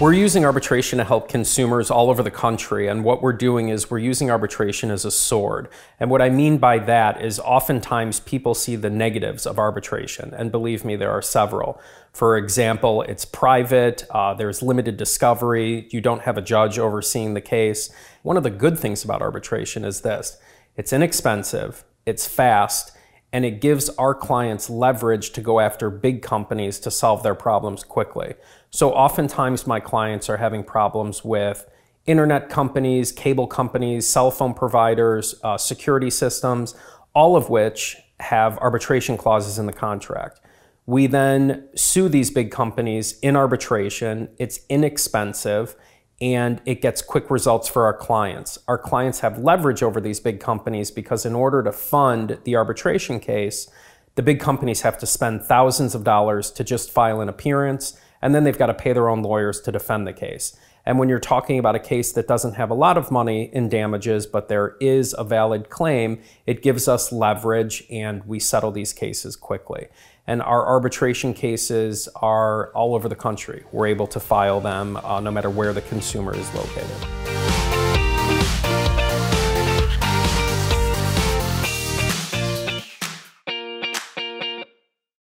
We're using arbitration to help consumers all over the country, and what we're doing is we're using arbitration as a sword. And what I mean by that is oftentimes people see the negatives of arbitration, and believe me, there are several. For example, it's private, uh, there's limited discovery, you don't have a judge overseeing the case. One of the good things about arbitration is this it's inexpensive, it's fast, and it gives our clients leverage to go after big companies to solve their problems quickly. So oftentimes my clients are having problems with internet companies, cable companies, cell phone providers, uh, security systems, all of which have arbitration clauses in the contract. We then sue these big companies in arbitration. It's inexpensive and it gets quick results for our clients. Our clients have leverage over these big companies because, in order to fund the arbitration case, the big companies have to spend thousands of dollars to just file an appearance, and then they've got to pay their own lawyers to defend the case. And when you're talking about a case that doesn't have a lot of money in damages, but there is a valid claim, it gives us leverage and we settle these cases quickly. And our arbitration cases are all over the country. We're able to file them uh, no matter where the consumer is located.